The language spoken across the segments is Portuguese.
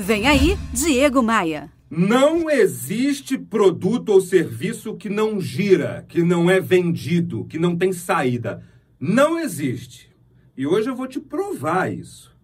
Vem aí, Diego Maia. Não existe produto ou serviço que não gira, que não é vendido, que não tem saída. Não existe. E hoje eu vou te provar isso.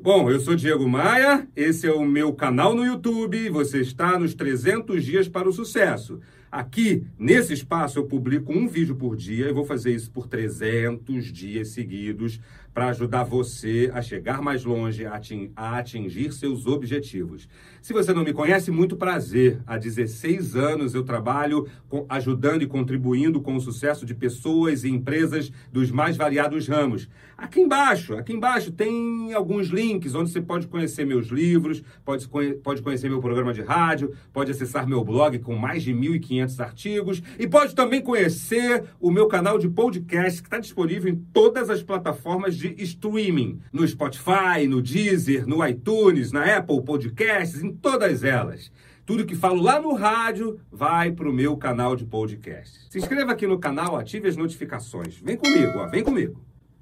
Bom, eu sou Diego Maia, esse é o meu canal no YouTube, você está nos 300 dias para o sucesso. Aqui, nesse espaço, eu publico um vídeo por dia e vou fazer isso por 300 dias seguidos para ajudar você a chegar mais longe, a atingir seus objetivos. Se você não me conhece, muito prazer. Há 16 anos eu trabalho ajudando e contribuindo com o sucesso de pessoas e empresas dos mais variados ramos. Aqui embaixo, aqui embaixo tem alguns links onde você pode conhecer meus livros, pode, pode conhecer meu programa de rádio, pode acessar meu blog com mais de 1.500 artigos e pode também conhecer o meu canal de podcast que está disponível em todas as plataformas de streaming, no Spotify, no Deezer, no iTunes, na Apple Podcasts, em todas elas. Tudo que falo lá no rádio vai para o meu canal de podcast. Se inscreva aqui no canal, ative as notificações. Vem comigo, ó, vem comigo.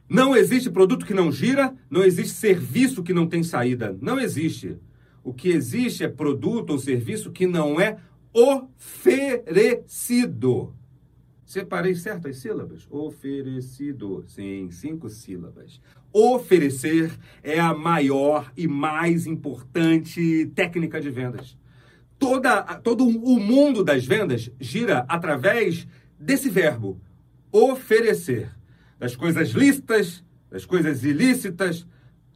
Não existe produto que não gira, não existe serviço que não tem saída. Não existe. O que existe é produto ou serviço que não é oferecido. Separei certas sílabas? Oferecido. Sim, cinco sílabas. Oferecer é a maior e mais importante técnica de vendas. Toda, todo o mundo das vendas gira através desse verbo, oferecer. Das coisas lícitas, das coisas ilícitas,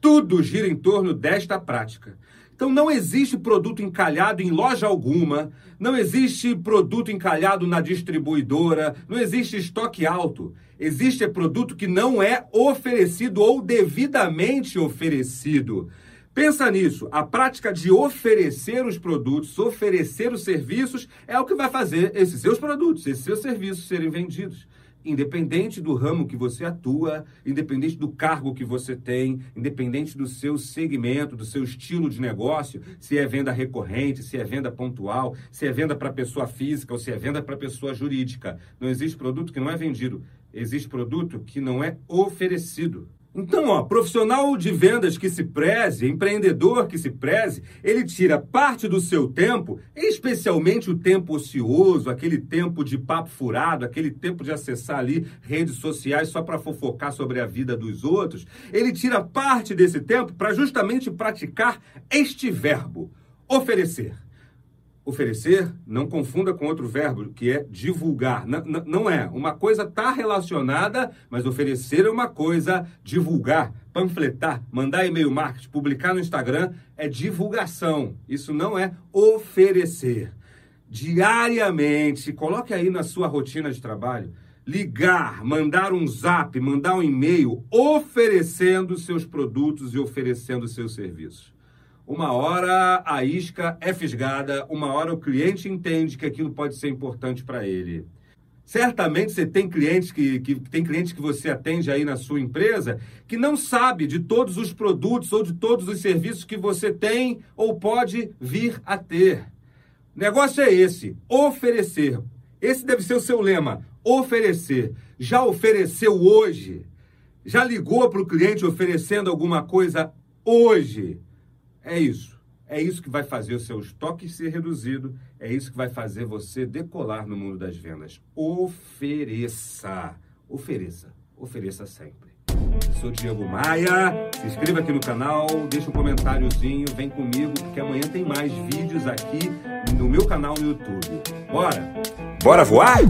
tudo gira em torno desta prática. Então não existe produto encalhado em loja alguma, não existe produto encalhado na distribuidora, não existe estoque alto. Existe produto que não é oferecido ou devidamente oferecido. Pensa nisso. A prática de oferecer os produtos, oferecer os serviços, é o que vai fazer esses seus produtos, esses seus serviços serem vendidos independente do ramo que você atua, independente do cargo que você tem, independente do seu segmento, do seu estilo de negócio, se é venda recorrente, se é venda pontual, se é venda para pessoa física ou se é venda para pessoa jurídica. Não existe produto que não é vendido, existe produto que não é oferecido. Então, ó, profissional de vendas que se preze, empreendedor que se preze, ele tira parte do seu tempo, especialmente o tempo ocioso, aquele tempo de papo furado, aquele tempo de acessar ali redes sociais só para fofocar sobre a vida dos outros. Ele tira parte desse tempo para justamente praticar este verbo: oferecer. Oferecer, não confunda com outro verbo, que é divulgar. Não, não é. Uma coisa está relacionada, mas oferecer é uma coisa, divulgar, panfletar, mandar e-mail marketing, publicar no Instagram é divulgação. Isso não é oferecer. Diariamente, coloque aí na sua rotina de trabalho, ligar, mandar um zap, mandar um e-mail oferecendo seus produtos e oferecendo seus serviços. Uma hora a isca é fisgada, uma hora o cliente entende que aquilo pode ser importante para ele. Certamente você tem clientes que, que tem clientes que você atende aí na sua empresa que não sabe de todos os produtos ou de todos os serviços que você tem ou pode vir a ter. O negócio é esse: oferecer. Esse deve ser o seu lema: oferecer. Já ofereceu hoje? Já ligou para o cliente oferecendo alguma coisa hoje? É isso. É isso que vai fazer o seu estoque ser reduzido, é isso que vai fazer você decolar no mundo das vendas. Ofereça. Ofereça. Ofereça sempre. Sou Diego Maia. Se inscreva aqui no canal, deixa um comentáriozinho, vem comigo, porque amanhã tem mais vídeos aqui no meu canal no YouTube. Bora? Bora voar?